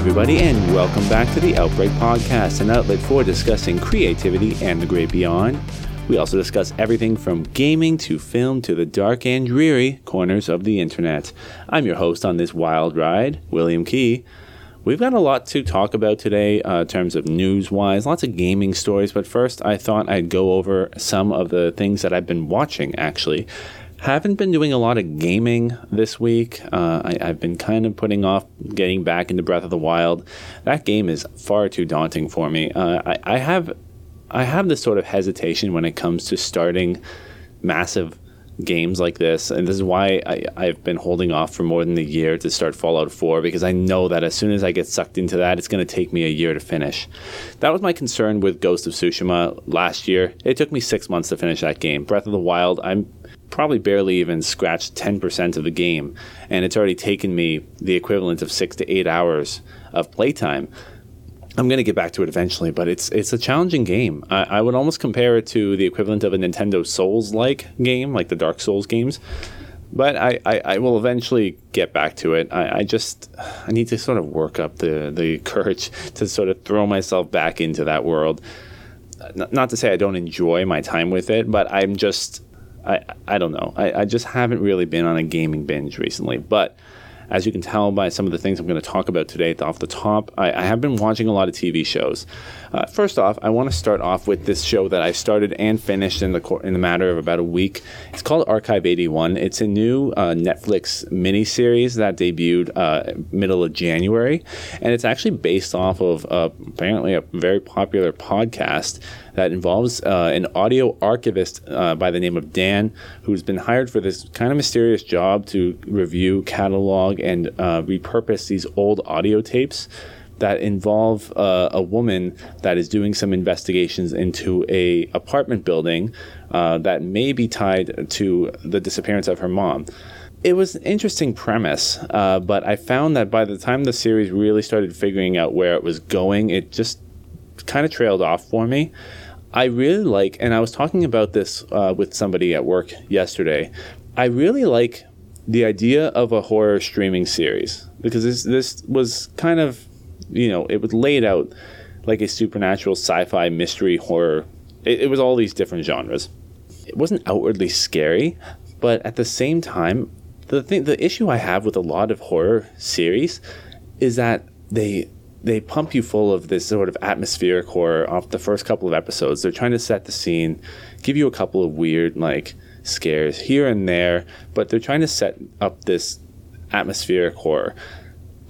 Everybody, and welcome back to the Outbreak Podcast, an outlet for discussing creativity and the great beyond. We also discuss everything from gaming to film to the dark and dreary corners of the internet. I'm your host on this wild ride, William Kee. We've got a lot to talk about today uh, in terms of news wise, lots of gaming stories, but first I thought I'd go over some of the things that I've been watching actually. Haven't been doing a lot of gaming this week. Uh, I, have been kind of putting off getting back into Breath of the Wild. That game is far too daunting for me. Uh, I, I have I have this sort of hesitation when it comes to starting massive games like this, and this is why I, have been holding off for more than a year to start Fallout 4 because I know that as soon as I get sucked into that, it's going to take me a year to finish. That was my concern with Ghost of Tsushima last year. It took me six months to finish that game. Breath of the Wild, I'm probably barely even scratched 10% of the game, and it's already taken me the equivalent of six to eight hours of playtime. I'm going to get back to it eventually, but it's it's a challenging game. I, I would almost compare it to the equivalent of a Nintendo Souls like game, like the Dark Souls games. But I, I, I, will eventually get back to it. I, I just I need to sort of work up the, the courage to sort of throw myself back into that world. Not to say I don't enjoy my time with it, but I'm just I, I don't know. I, I just haven't really been on a gaming binge recently. But as you can tell by some of the things I'm going to talk about today off the top, I, I have been watching a lot of TV shows. Uh, first off, I want to start off with this show that I started and finished in the cor- in the matter of about a week. It's called Archive 81. It's a new uh, Netflix miniseries that debuted uh, middle of January, and it's actually based off of uh, apparently a very popular podcast that involves uh, an audio archivist uh, by the name of Dan, who's been hired for this kind of mysterious job to review, catalog, and repurpose these old audio tapes that involve uh, a woman that is doing some investigations into a apartment building uh, that may be tied to the disappearance of her mom. It was an interesting premise, uh, but I found that by the time the series really started figuring out where it was going, it just kind of trailed off for me. I really like, and I was talking about this uh, with somebody at work yesterday. I really like the idea of a horror streaming series because this this was kind of you know, it was laid out like a supernatural sci-fi mystery horror. It, it was all these different genres. It wasn't outwardly scary, but at the same time, the thing, the issue I have with a lot of horror series is that they they pump you full of this sort of atmospheric horror off the first couple of episodes. They're trying to set the scene, give you a couple of weird like scares here and there, but they're trying to set up this atmospheric horror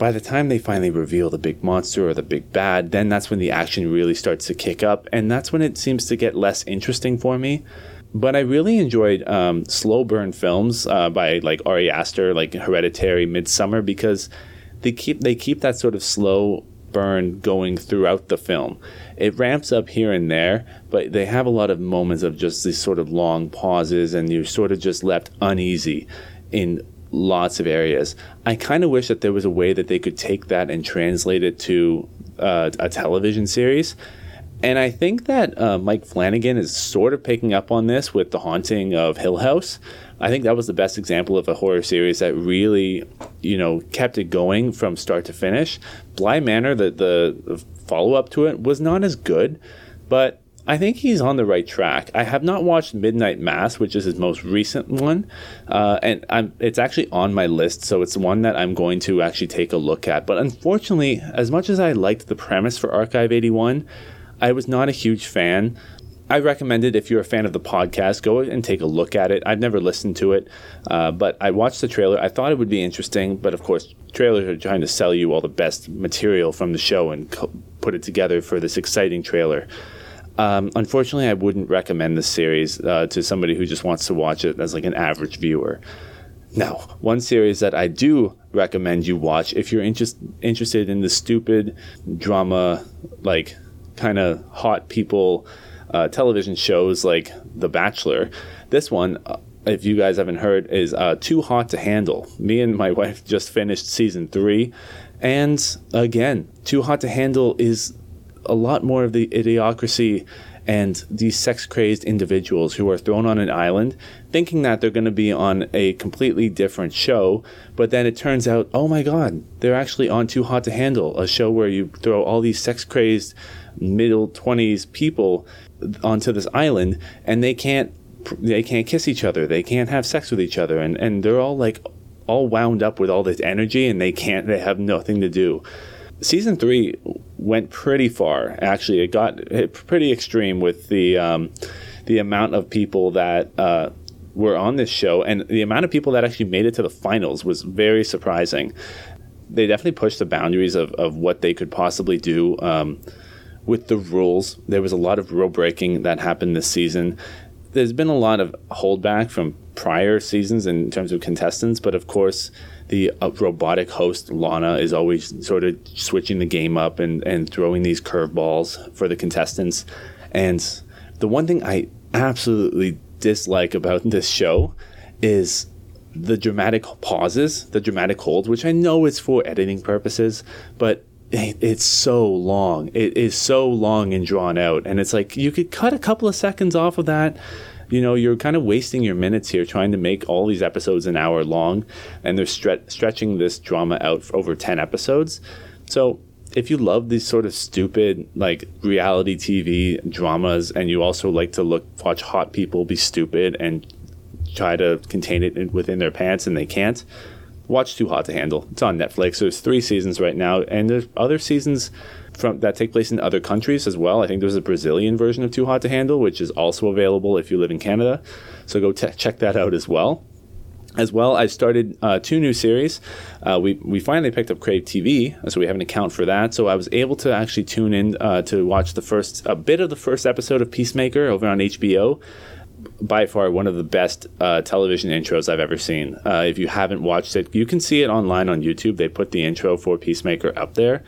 by the time they finally reveal the big monster or the big bad, then that's when the action really starts to kick up, and that's when it seems to get less interesting for me. But I really enjoyed um, slow burn films uh, by like Ari Aster, like Hereditary, Midsommar, because they keep they keep that sort of slow burn going throughout the film. It ramps up here and there, but they have a lot of moments of just these sort of long pauses, and you're sort of just left uneasy in lots of areas. I kind of wish that there was a way that they could take that and translate it to uh, a television series. And I think that uh, Mike Flanagan is sort of picking up on this with The Haunting of Hill House. I think that was the best example of a horror series that really, you know, kept it going from start to finish. Bly Manor, the, the follow up to it, was not as good, but I think he's on the right track. I have not watched Midnight Mass, which is his most recent one, uh, and I'm, it's actually on my list, so it's one that I'm going to actually take a look at. But unfortunately, as much as I liked the premise for Archive 81, I was not a huge fan. I recommend it if you're a fan of the podcast. Go and take a look at it. I've never listened to it, uh, but I watched the trailer. I thought it would be interesting, but of course, trailers are trying to sell you all the best material from the show and co- put it together for this exciting trailer. Um, unfortunately, I wouldn't recommend this series uh, to somebody who just wants to watch it as like an average viewer. Now, one series that I do recommend you watch if you're inter- interested in the stupid drama, like kind of hot people uh, television shows like The Bachelor. This one, uh, if you guys haven't heard, is uh, Too Hot to Handle. Me and my wife just finished season three. And again, Too Hot to Handle is a lot more of the idiocracy and these sex crazed individuals who are thrown on an island thinking that they're going to be on a completely different show. But then it turns out, oh my God, they're actually on Too Hot to Handle, a show where you throw all these sex crazed middle 20s people onto this island and they can't they can't kiss each other they can't have sex with each other and and they're all like all wound up with all this energy and they can't they have nothing to do season three went pretty far. Actually, it got pretty extreme with the um, the amount of people that uh, were on this show, and the amount of people that actually made it to the finals was very surprising. They definitely pushed the boundaries of, of what they could possibly do um, with the rules. There was a lot of rule breaking that happened this season. There's been a lot of holdback from prior seasons in terms of contestants, but of course, the uh, robotic host Lana is always sort of switching the game up and, and throwing these curveballs for the contestants. And the one thing I absolutely dislike about this show is the dramatic pauses, the dramatic holds, which I know is for editing purposes, but it's so long. It is so long and drawn out. And it's like you could cut a couple of seconds off of that you know, you're kind of wasting your minutes here trying to make all these episodes an hour long, and they're stre- stretching this drama out for over 10 episodes. So if you love these sort of stupid like reality TV dramas and you also like to look watch hot people be stupid and try to contain it within their pants and they can't, watch Too Hot to Handle. It's on Netflix. There's three seasons right now, and there's other seasons from that take place in other countries as well. I think there's a Brazilian version of Too Hot to Handle, which is also available if you live in Canada. So go check that out as well. As well, I started uh, two new series. Uh, we we finally picked up Crave TV, so we have an account for that. So I was able to actually tune in uh, to watch the first a bit of the first episode of Peacemaker over on HBO by far one of the best uh, television intros I've ever seen. Uh, if you haven't watched it, you can see it online on YouTube. They put the intro for Peacemaker up there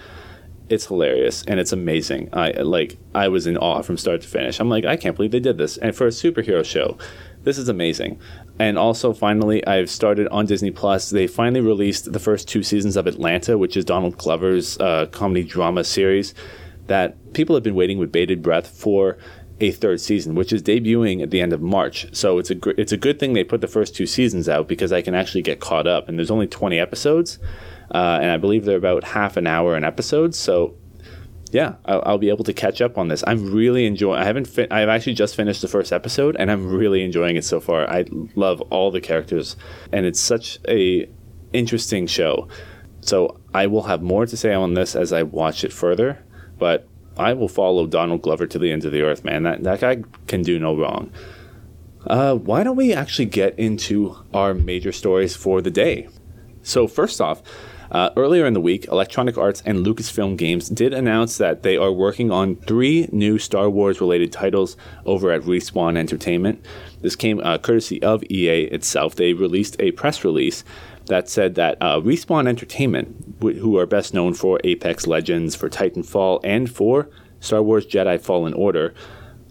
it's hilarious and it's amazing. I like I was in awe from start to finish. I'm like I can't believe they did this. And for a superhero show, this is amazing. And also finally I've started on Disney Plus. They finally released the first two seasons of Atlanta, which is Donald Glover's uh, comedy drama series that people have been waiting with bated breath for a third season, which is debuting at the end of March. So it's a gr- it's a good thing they put the first two seasons out because I can actually get caught up. And there's only 20 episodes, uh, and I believe they're about half an hour an episode. So yeah, I'll, I'll, be able to catch up on this. I'm really enjoying. I haven't. Fi- I've actually just finished the first episode, and I'm really enjoying it so far. I love all the characters, and it's such a interesting show. So I will have more to say on this as I watch it further, but I will follow Donald Glover to the end of the earth, man. That that guy can do no wrong. Uh, why don't we actually get into our major stories for the day? So first off, uh, earlier in the week, Electronic Arts and Lucasfilm Games did announce that they are working on three new Star Wars related titles over at Respawn Entertainment. This came uh, courtesy of EA itself. They released a press release that said that uh, Respawn Entertainment, who are best known for Apex Legends, for Titanfall, and for Star Wars Jedi Fallen Order,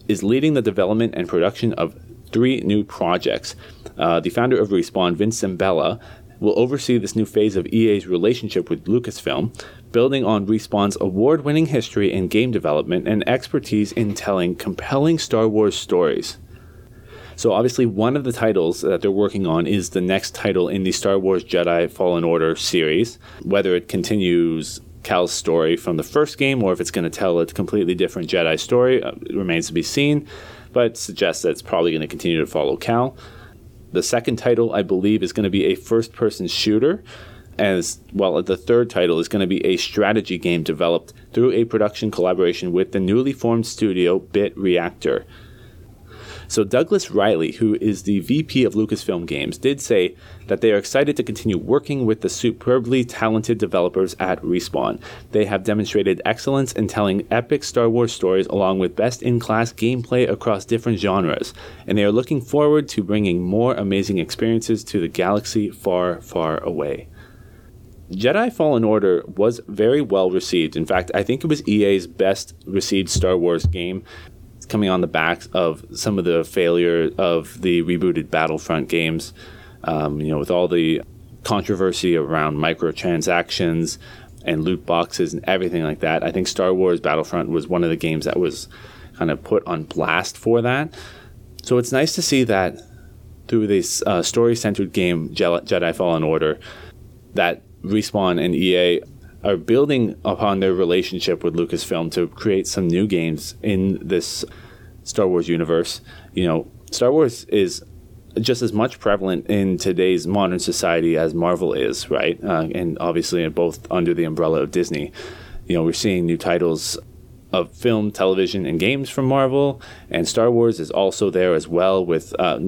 is leading the development and production of three new projects. Uh, the founder of Respawn, Vince Zampella, will oversee this new phase of EA's relationship with Lucasfilm, building on Respawn's award winning history in game development and expertise in telling compelling Star Wars stories. So, obviously, one of the titles that they're working on is the next title in the Star Wars Jedi Fallen Order series. Whether it continues Cal's story from the first game or if it's going to tell a completely different Jedi story uh, remains to be seen, but suggests that it's probably going to continue to follow Cal. The second title, I believe, is going to be a first person shooter. As well, the third title is going to be a strategy game developed through a production collaboration with the newly formed studio Bit Reactor. So, Douglas Reilly, who is the VP of Lucasfilm Games, did say that they are excited to continue working with the superbly talented developers at Respawn. They have demonstrated excellence in telling epic Star Wars stories along with best in class gameplay across different genres, and they are looking forward to bringing more amazing experiences to the galaxy far, far away. Jedi Fallen Order was very well received. In fact, I think it was EA's best received Star Wars game coming on the back of some of the failure of the rebooted Battlefront games. Um, you know, with all the controversy around microtransactions and loot boxes and everything like that, I think Star Wars Battlefront was one of the games that was kind of put on blast for that. So it's nice to see that through this uh, story centered game, Jedi Fallen Order, that Respawn and EA are building upon their relationship with Lucasfilm to create some new games in this Star Wars universe. You know, Star Wars is just as much prevalent in today's modern society as Marvel is, right? Uh, and obviously, both under the umbrella of Disney. You know, we're seeing new titles of film, television, and games from Marvel, and Star Wars is also there as well with uh,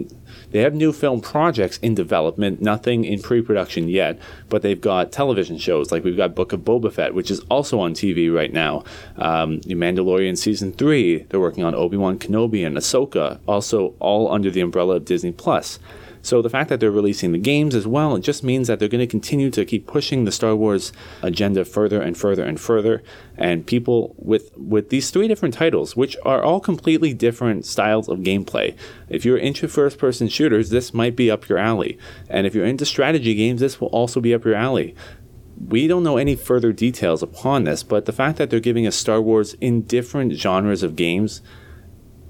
they have new film projects in development, nothing in pre production yet, but they've got television shows like we've got Book of Boba Fett, which is also on TV right now. Um, Mandalorian Season 3, they're working on Obi Wan Kenobi and Ahsoka, also all under the umbrella of Disney Plus. So the fact that they're releasing the games as well, it just means that they're going to continue to keep pushing the Star Wars agenda further and further and further. And people with with these three different titles, which are all completely different styles of gameplay. If you're into first person shooters, this might be up your alley. And if you're into strategy games, this will also be up your alley we don't know any further details upon this, but the fact that they're giving us Star Wars in different genres of games,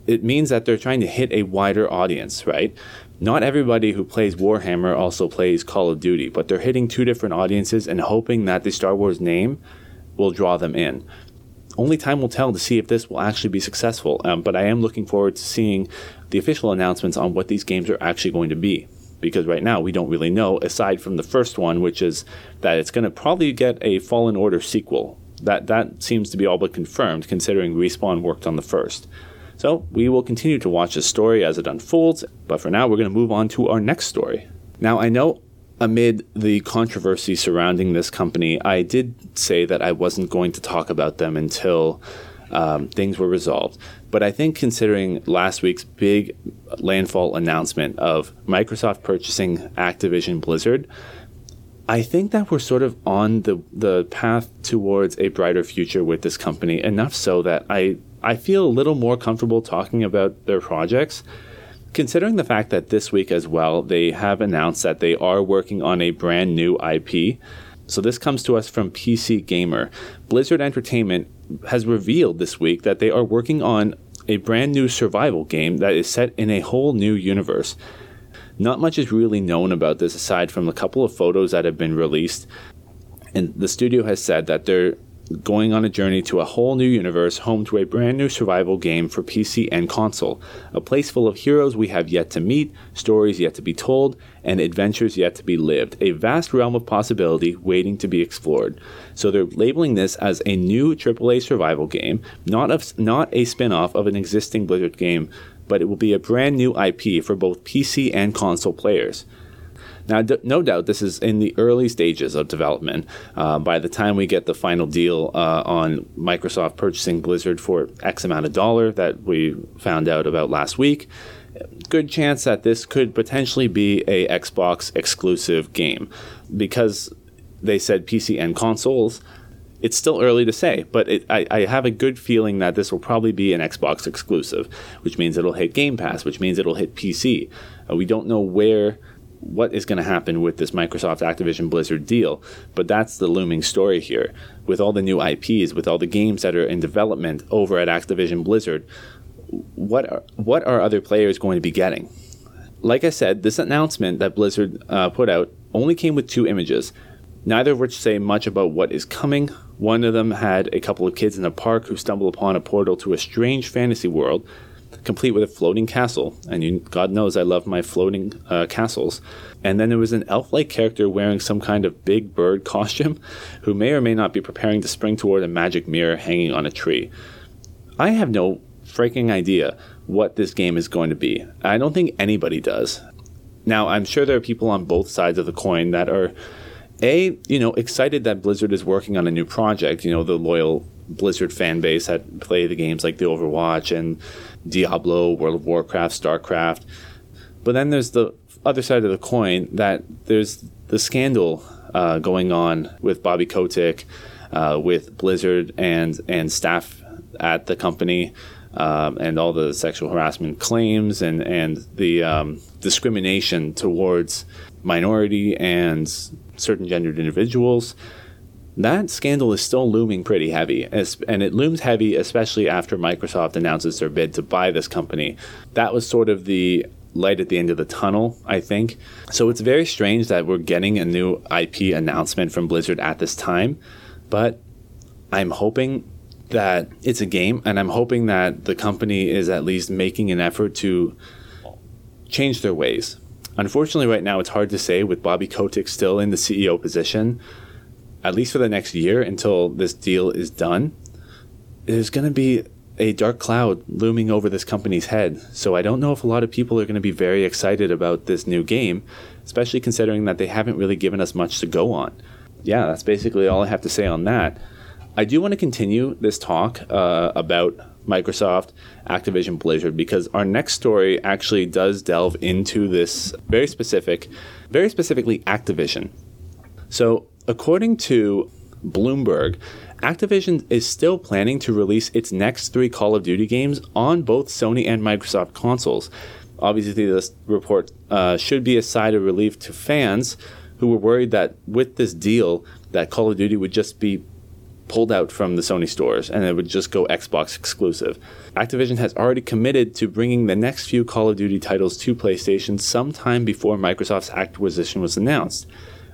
it means that they're trying to hit a wider audience, right? Not everybody who plays Warhammer also plays Call of Duty, but they're hitting two different audiences and hoping that the Star Wars name will draw them in. Only time will tell to see if this will actually be successful, um, but I am looking forward to seeing the official announcements on what these games are actually going to be. Because right now we don't really know, aside from the first one, which is that it's going to probably get a Fallen Order sequel. That that seems to be all but confirmed, considering Respawn worked on the first. So we will continue to watch this story as it unfolds, but for now, we're going to move on to our next story. Now, I know amid the controversy surrounding this company, I did say that I wasn't going to talk about them until um, things were resolved. But I think considering last week's big landfall announcement of Microsoft purchasing Activision Blizzard, I think that we're sort of on the the path towards a brighter future with this company. Enough so that I I feel a little more comfortable talking about their projects, considering the fact that this week as well, they have announced that they are working on a brand new IP. So this comes to us from PC Gamer. Blizzard Entertainment has revealed this week that they are working on a brand new survival game that is set in a whole new universe. Not much is really known about this aside from a couple of photos that have been released. And the studio has said that they're going on a journey to a whole new universe, home to a brand new survival game for PC and console. A place full of heroes we have yet to meet, stories yet to be told, and adventures yet to be lived. A vast realm of possibility waiting to be explored. So they're labeling this as a new AAA survival game, not a, not a spin off of an existing Blizzard game, but it will be a brand new IP for both PC and console players. Now, d- no doubt this is in the early stages of development. Uh, by the time we get the final deal uh, on Microsoft purchasing Blizzard for X amount of dollar that we found out about last week, good chance that this could potentially be a Xbox exclusive game because they said PC and consoles. It's still early to say, but it, I, I, have a good feeling that this will probably be an Xbox exclusive, which means it'll hit Game Pass, which means it'll hit PC. Uh, we don't know where what is going to happen with this Microsoft Activision Blizzard deal. But that's the looming story here. With all the new IPs, with all the games that are in development over at Activision Blizzard, what are, what are other players going to be getting? Like I said, this announcement that Blizzard uh, put out only came with two images, neither of which say much about what is coming. One of them had a couple of kids in a park who stumble upon a portal to a strange fantasy world complete with a floating castle. And you, God knows I love my floating uh, castles. And then there was an elf like character wearing some kind of big bird costume who may or may not be preparing to spring toward a magic mirror hanging on a tree. I have no freaking idea what this game is going to be. I don't think anybody does. Now, I'm sure there are people on both sides of the coin that are a you know excited that Blizzard is working on a new project. You know the loyal Blizzard fan base that play the games like the Overwatch and Diablo, World of Warcraft, StarCraft. But then there's the other side of the coin that there's the scandal uh, going on with Bobby Kotick, uh, with Blizzard and and staff at the company, um, and all the sexual harassment claims and and the um, discrimination towards minority and certain gendered individuals that scandal is still looming pretty heavy, and it looms heavy especially after Microsoft announces their bid to buy this company. That was sort of the light at the end of the tunnel, I think. So it's very strange that we're getting a new IP announcement from Blizzard at this time, but I'm hoping that it's a game, and I'm hoping that the company is at least making an effort to change their ways. Unfortunately, right now it's hard to say with Bobby Kotick still in the CEO position, at least for the next year until this deal is done. There's going to be a dark cloud looming over this company's head. So I don't know if a lot of people are going to be very excited about this new game, especially considering that they haven't really given us much to go on. Yeah, that's basically all I have to say on that. I do want to continue this talk uh, about Microsoft, Activision, Blizzard, because our next story actually does delve into this very specific, very specifically Activision. So, according to Bloomberg, Activision is still planning to release its next three Call of Duty games on both Sony and Microsoft consoles. Obviously, this report uh, should be a sigh of relief to fans who were worried that with this deal, that Call of Duty would just be pulled out from the Sony stores and it would just go Xbox exclusive. Activision has already committed to bringing the next few Call of Duty titles to PlayStation sometime before Microsoft's acquisition was announced.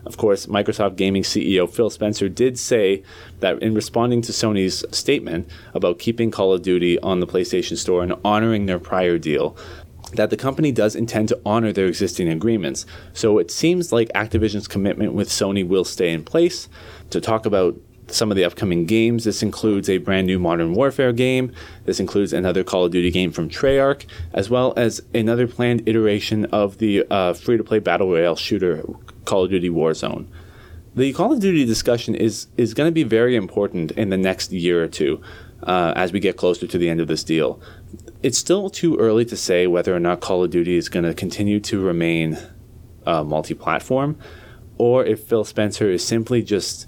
Of course, Microsoft Gaming CEO Phil Spencer did say that in responding to Sony's statement about keeping Call of Duty on the PlayStation Store and honoring their prior deal, that the company does intend to honor their existing agreements. So it seems like Activision's commitment with Sony will stay in place. To talk about some of the upcoming games. This includes a brand new Modern Warfare game. This includes another Call of Duty game from Treyarch, as well as another planned iteration of the uh, free to play Battle Royale shooter Call of Duty Warzone. The Call of Duty discussion is, is going to be very important in the next year or two uh, as we get closer to the end of this deal. It's still too early to say whether or not Call of Duty is going to continue to remain uh, multi platform or if Phil Spencer is simply just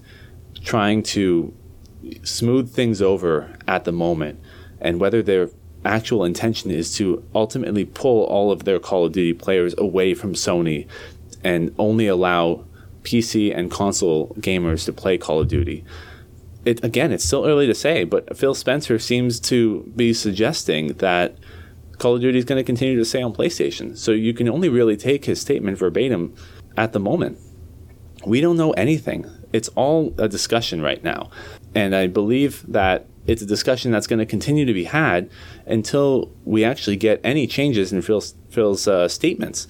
trying to smooth things over at the moment and whether their actual intention is to ultimately pull all of their Call of Duty players away from Sony and only allow PC and console gamers to play Call of Duty. It again, it's still early to say, but Phil Spencer seems to be suggesting that Call of Duty is going to continue to stay on PlayStation. So you can only really take his statement verbatim at the moment. We don't know anything it's all a discussion right now. And I believe that it's a discussion that's going to continue to be had until we actually get any changes in Phil's, Phil's uh, statements.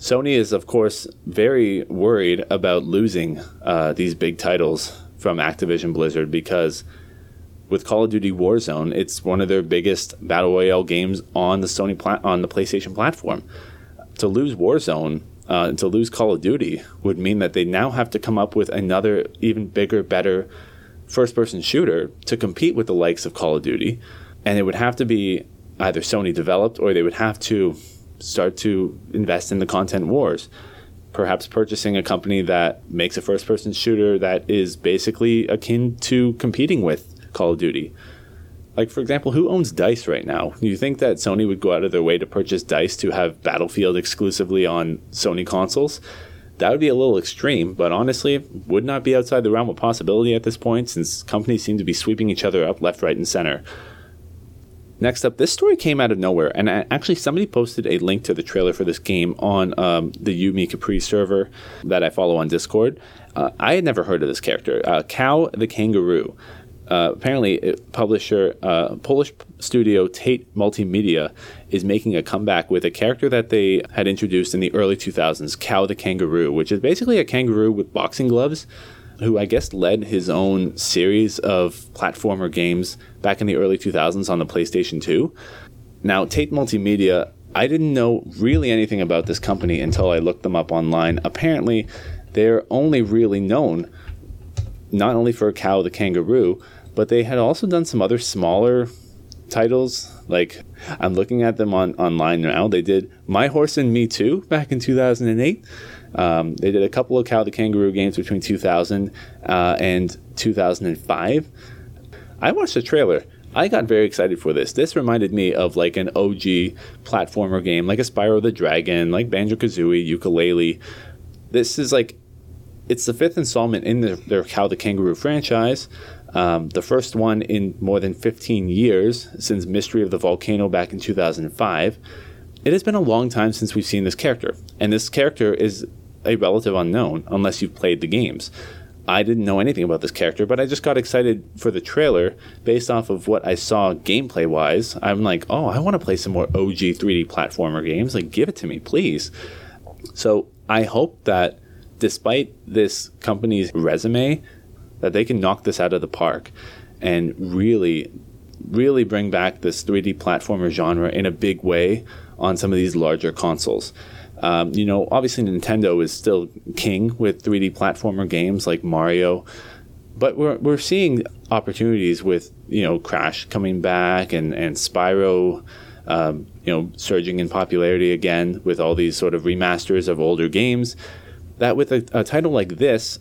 Sony is, of course, very worried about losing uh, these big titles from Activision Blizzard because with Call of Duty Warzone, it's one of their biggest battle royale games on the Sony pla- on the PlayStation platform. To lose Warzone uh, to lose Call of Duty would mean that they now have to come up with another even bigger, better first person shooter to compete with the likes of Call of Duty. And it would have to be either Sony developed or they would have to start to invest in the content wars. Perhaps purchasing a company that makes a first person shooter that is basically akin to competing with Call of Duty. Like, for example, who owns DICE right now? You think that Sony would go out of their way to purchase DICE to have Battlefield exclusively on Sony consoles? That would be a little extreme, but honestly, would not be outside the realm of possibility at this point since companies seem to be sweeping each other up left, right, and center. Next up, this story came out of nowhere, and actually, somebody posted a link to the trailer for this game on um, the Yuumi Capri server that I follow on Discord. Uh, I had never heard of this character, uh, Kao the Kangaroo uh, apparently, publisher uh, Polish studio Tate Multimedia is making a comeback with a character that they had introduced in the early 2000s, Kao the Kangaroo, which is basically a kangaroo with boxing gloves, who I guess led his own series of platformer games back in the early 2000s on the PlayStation 2. Now, Tate Multimedia, I didn't know really anything about this company until I looked them up online. Apparently, they're only really known not only for Kao the Kangaroo, but they had also done some other smaller titles. Like I'm looking at them on online now. They did My Horse and Me Too back in 2008. Um, they did a couple of Kao the Kangaroo games between 2000 uh, and 2005. I watched the trailer. I got very excited for this. This reminded me of like an OG platformer game, like a Spyro the Dragon, like Banjo Kazooie, Yooka-Laylee. This is like it's the fifth installment in their, their Kao the Kangaroo franchise. Um, the first one in more than 15 years since Mystery of the Volcano back in 2005. It has been a long time since we've seen this character, and this character is a relative unknown unless you've played the games. I didn't know anything about this character, but I just got excited for the trailer based off of what I saw gameplay wise. I'm like, oh, I want to play some more OG 3D platformer games. Like, give it to me, please. So I hope that despite this company's resume, that they can knock this out of the park and really, really bring back this 3D platformer genre in a big way on some of these larger consoles. Um, you know, obviously Nintendo is still king with 3D platformer games like Mario, but we're we're seeing opportunities with you know Crash coming back and and Spyro. Um, you know, surging in popularity again with all these sort of remasters of older games. That with a, a title like this,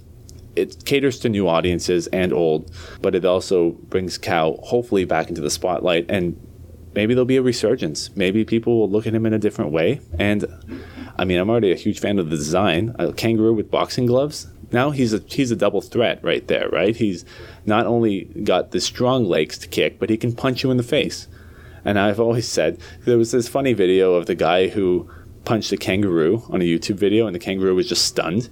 it caters to new audiences and old, but it also brings Kao hopefully back into the spotlight and maybe there'll be a resurgence. Maybe people will look at him in a different way. And I mean, I'm already a huge fan of the design. A kangaroo with boxing gloves. Now he's a he's a double threat right there, right? He's not only got the strong legs to kick, but he can punch you in the face. And I've always said there was this funny video of the guy who punched a kangaroo on a YouTube video, and the kangaroo was just stunned.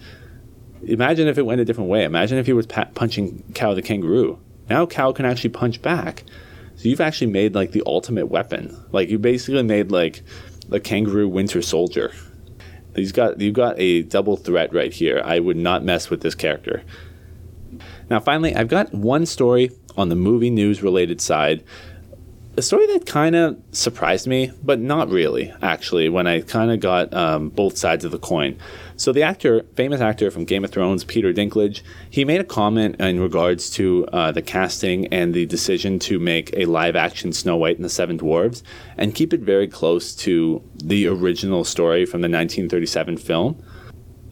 Imagine if it went a different way. Imagine if he was pa- punching Kao the kangaroo. Now Kao can actually punch back. So you've actually made like the ultimate weapon. Like you basically made like a kangaroo winter soldier. He's got you've got a double threat right here. I would not mess with this character. Now, finally, I've got one story on the movie news related side a story that kind of surprised me, but not really, actually, when I kind of got um, both sides of the coin. So, the actor, famous actor from Game of Thrones, Peter Dinklage, he made a comment in regards to uh, the casting and the decision to make a live action Snow White and the Seven Dwarves and keep it very close to the original story from the 1937 film.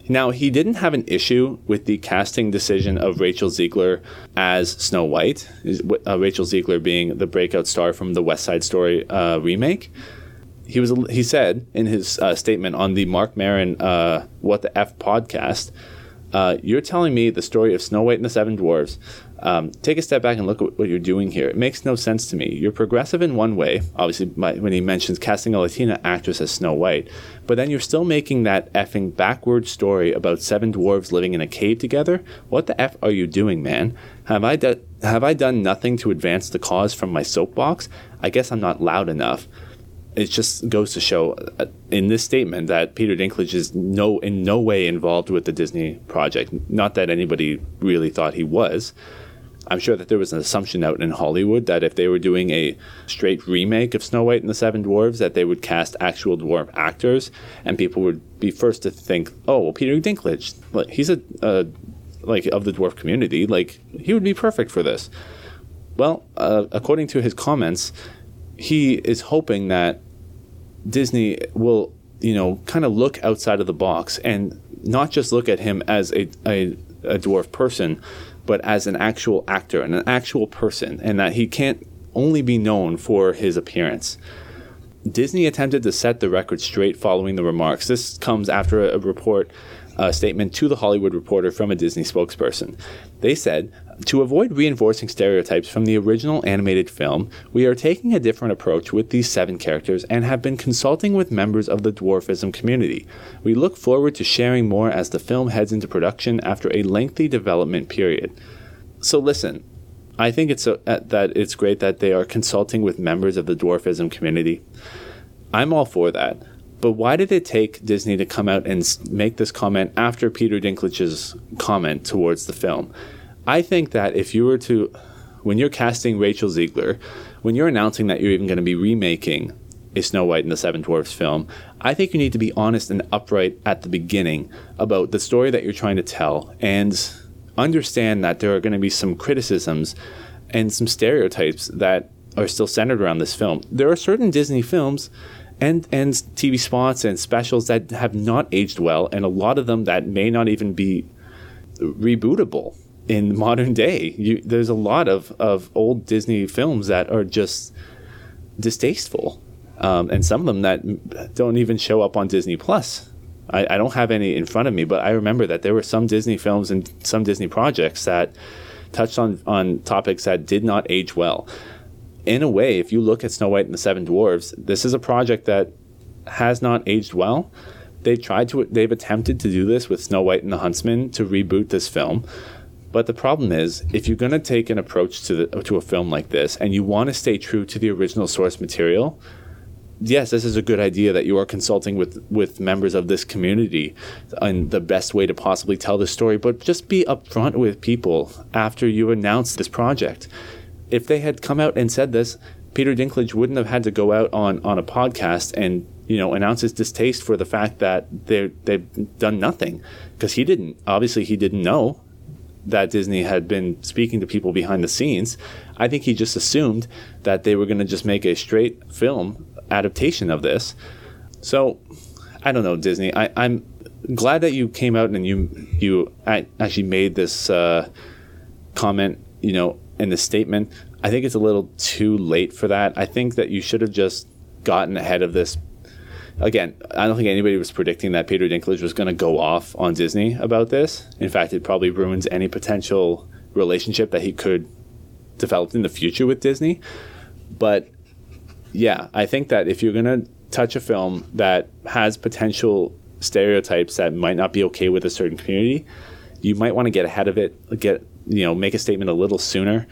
Now, he didn't have an issue with the casting decision of Rachel Zegler as Snow White, uh, Rachel Zegler being the breakout star from the West Side Story uh, remake. He was he said in his uh, statement on the Marc Maron uh, What the F podcast, uh, "You're telling me the story of Snow White and the Seven Dwarves um, take a step back and look at what you're doing here. It makes no sense to me. You're progressive in one way, obviously, when he mentions casting a Latina actress as Snow White, but then you're still making that effing backward story about seven dwarves living in a cave together. What the f are you doing, man? Have I done have I done nothing to advance the cause from my soapbox? I guess I'm not loud enough. It just goes to show uh, in this statement that Peter Dinklage is no in no way involved with the Disney project. Not that anybody really thought he was. I'm sure that there was an assumption out in Hollywood that if they were doing a straight remake of Snow White and the Seven Dwarves, that they would cast actual dwarf actors, and people would be first to think, "Oh, well, Peter Dinklage, he's a uh, like of the dwarf community, like he would be perfect for this." Well, uh, according to his comments, he is hoping that Disney will, you know, kind of look outside of the box and not just look at him as a, a, a dwarf person, but as an actual actor and an actual person, and that he can't only be known for his appearance. Disney attempted to set the record straight following the remarks. This comes after a report a statement to the Hollywood Reporter from a Disney spokesperson. They said, To avoid reinforcing stereotypes from the original animated film, we are taking a different approach with these seven characters and have been consulting with members of the dwarfism community. We look forward to sharing more as the film heads into production after a lengthy development period. So, listen, I think it's a, uh, that it's great that they are consulting with members of the dwarfism community. I'm all for that. But why did it take Disney to come out and make this comment after Peter Dinklage's comment towards the film? I think that if you were to, when you're casting Rachel Zegler, when you're announcing that you're even going to be remaking a Snow White and the Seven Dwarfs film, I think you need to be honest and upright at the beginning about the story that you're trying to tell and understand that there are going to be some criticisms and some stereotypes that are still centered around this film. There are certain Disney films and and TV spots and specials that have not aged well, and a lot of them that may not even be rebootable in modern day. You, there's a lot of of old Disney films that are just distasteful, um, and some of them that don't even show up on Disney Plus. I, I don't have any in front of me, but I remember that there were some Disney films and some Disney projects that touched on, on topics that did not age well. In a way, if you look at Snow White and the Seven Dwarfs, this is a project that has not aged well. They've tried to, they've attempted to do this with Snow White and the Huntsman to reboot this film. But the problem is, if you're going to take an approach to the, to a film like this and you want to stay true to the original source material, yes, this is a good idea that you are consulting with with members of this community and the best way to possibly tell the story. But just be upfront with people after you announce this project. If they had come out and said this, Peter Dinklage wouldn't have had to go out on on a podcast and you know announce his distaste for the fact that they they've done nothing because he didn't obviously he didn't know that Disney had been speaking to people behind the scenes. I think he just assumed that they were going to just make a straight film adaptation of this. So, I don't know, Disney. I, am glad that you came out and you you actually made this uh, comment, you know, in the statement. I think it's a little too late for that. I think that you should have just gotten ahead of this. Again, I don't think anybody was predicting that Peter Dinklage was going to go off on Disney about this. In fact, it probably ruins any potential relationship that he could develop in the future with Disney. But yeah, I think that if you're going to touch a film that has potential stereotypes that might not be okay with a certain community, you might want to get ahead of it, get you know, make a statement a little sooner,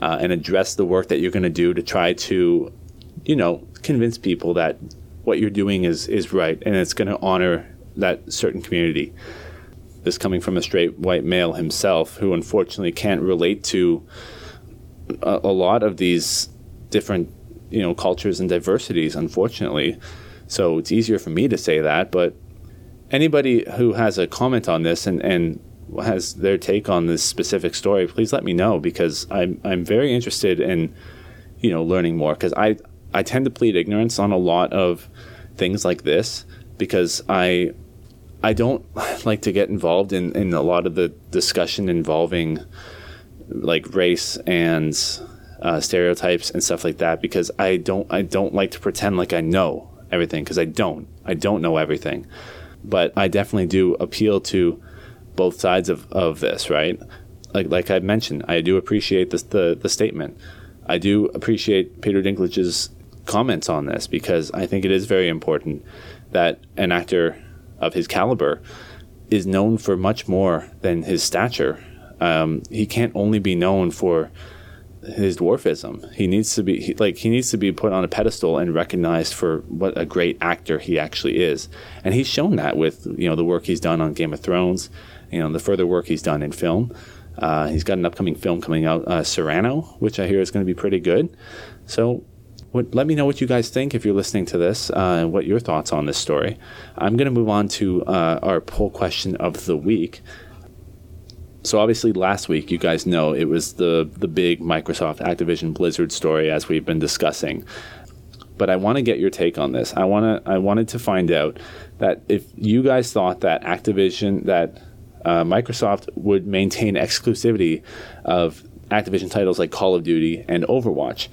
uh, and address the work that you're going to do to try to, you know, convince people that what you're doing is is right and it's going to honor that certain community. This coming from a straight white male himself, who unfortunately can't relate to a, a lot of these different you know cultures and diversities unfortunately so it's easier for me to say that but anybody who has a comment on this and and has their take on this specific story please let me know because i'm i'm very interested in you know learning more because i i tend to plead ignorance on a lot of things like this because i i don't like to get involved in in a lot of the discussion involving like race and uh, stereotypes and stuff like that because I don't I don't like to pretend like I know everything because I don't I don't know everything, but I definitely do appeal to both sides of, of this right. Like like I mentioned, I do appreciate the the statement. I do appreciate Peter Dinklage's comments on this because I think it is very important that an actor of his caliber is known for much more than his stature. Um, he can't only be known for his dwarfism. He needs to be he, like he needs to be put on a pedestal and recognized for what a great actor he actually is. And he's shown that with you know the work he's done on Game of Thrones, you know the further work he's done in film. Uh, he's got an upcoming film coming out, uh, Cyrano, which I hear is going to be pretty good. So. What, let me know what you guys think if you're listening to this, uh, and what your thoughts on this story. I'm going to move on to uh, our poll question of the week. So obviously last week you guys know it was the the big Microsoft Activision Blizzard story as we've been discussing. But I want to get your take on this. I want to I wanted to find out that if you guys thought that Activision that uh, Microsoft would maintain exclusivity of Activision titles like Call of Duty and Overwatch.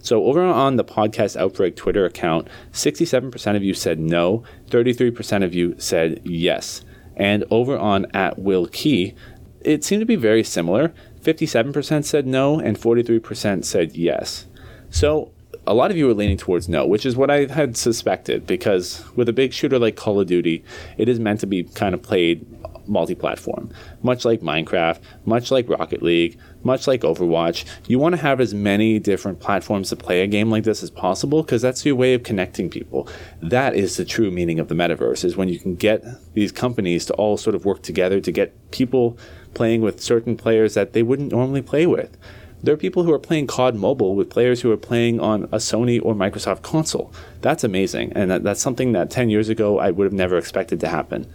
So, over on the Podcast Outbreak Twitter account, 67% of you said no, 33% of you said yes. And over on at Will Kee, it seemed to be very similar. 57% said no, and 43% said yes. So a lot of you are leaning towards no, which is what I had suspected, because with a big shooter like Call of Duty, it is meant to be kind of played multi platform. Much like Minecraft, much like Rocket League, much like Overwatch, you want to have as many different platforms to play a game like this as possible because that's your way of connecting people. That is the true meaning of the metaverse, is when you can get these companies to all sort of work together to get people playing with certain players that they wouldn't normally play with. There are people who are playing COD Mobile with players who are playing on a Sony or Microsoft console. That's amazing, and that, that's something that 10 years ago I would have never expected to happen.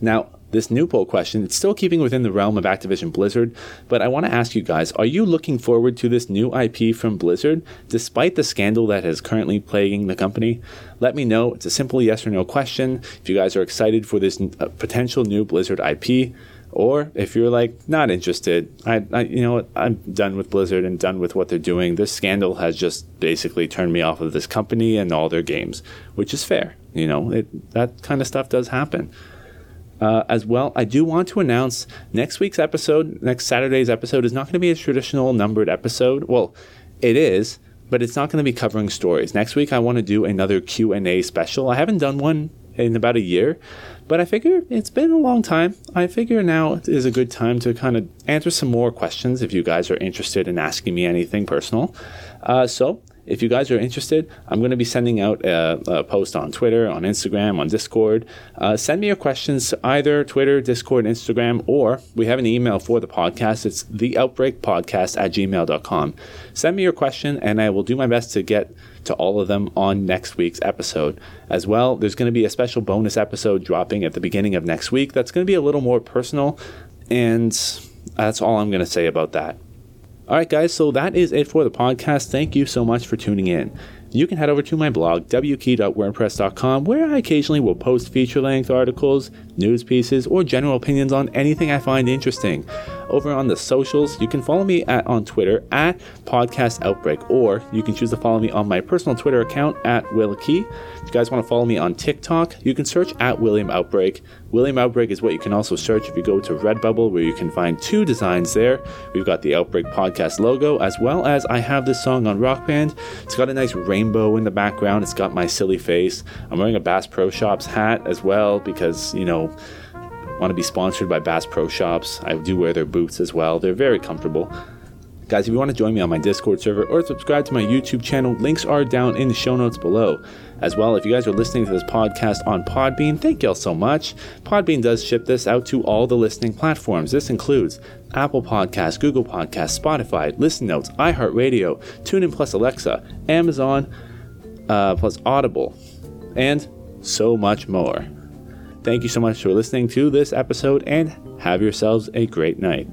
Now, this new poll question, it's still keeping within the realm of Activision Blizzard, but I want to ask you guys are you looking forward to this new IP from Blizzard, despite the scandal that is currently plaguing the company? Let me know. It's a simple yes or no question. If you guys are excited for this uh, potential new Blizzard IP, Or if you're like not interested, I, I you know I'm done with Blizzard and done with what they're doing. This scandal has just basically turned me off of this company and all their games, which is fair. You know, it, that kind of stuff does happen. Uh, as well, I do want to announce next week's episode, next Saturday's episode, is not going to be a traditional numbered episode. Well, it is, but it's not going to be covering stories. Next week, I want to do another Q and A special. I haven't done one in about a year, but I figure it's been a long time. I figure now is a good time to kind of answer some more questions if you guys are interested in asking me anything personal. Uh, so if you guys are interested, I'm going to be sending out a, a post on Twitter, on Instagram, on Discord. Uh, send me your questions either Twitter, Discord, Instagram, or we have an email for the podcast. It's theoutbreakpodcast at gmail.com. Send me your question, and I will do my best to get to all of them on next week's episode. As well, there's going to be a special bonus episode dropping at the beginning of next week that's going to be a little more personal, and that's all I'm going to say about that. All right, guys, so that is it for the podcast. Thank you so much for tuning in. You can head over to my blog, wkee.wordpress.com, where I occasionally will post feature length articles, news pieces, or general opinions on anything I find interesting. Over on the socials, you can follow me at on Twitter at Podcast Outbreak, or you can choose to follow me on my personal Twitter account at Will Kee. If you guys want to follow me on TikTok, you can search at William Outbreak. William Outbreak is what you can also search if you go to Redbubble, where you can find two designs there. We've got the Outbreak Podcast logo, as well as I have this song on Rock Band. It's got a nice rainbow in the background. It's got my silly face. I'm wearing a Bass Pro Shops hat as well because, you know, want to be sponsored by Bass Pro Shops. I do wear their boots as well. They're very comfortable. Guys, if you want to join me on my Discord server or subscribe to my YouTube channel, links are down in the show notes below. As well, if you guys are listening to this podcast on Podbean, thank y'all so much. Podbean does ship this out to all the listening platforms. This includes Apple Podcasts, Google Podcasts, Spotify, Listen Notes, iHeartRadio, TuneIn Plus Alexa, Amazon, uh, plus Audible, and so much more. Thank you so much for listening to this episode and have yourselves a great night.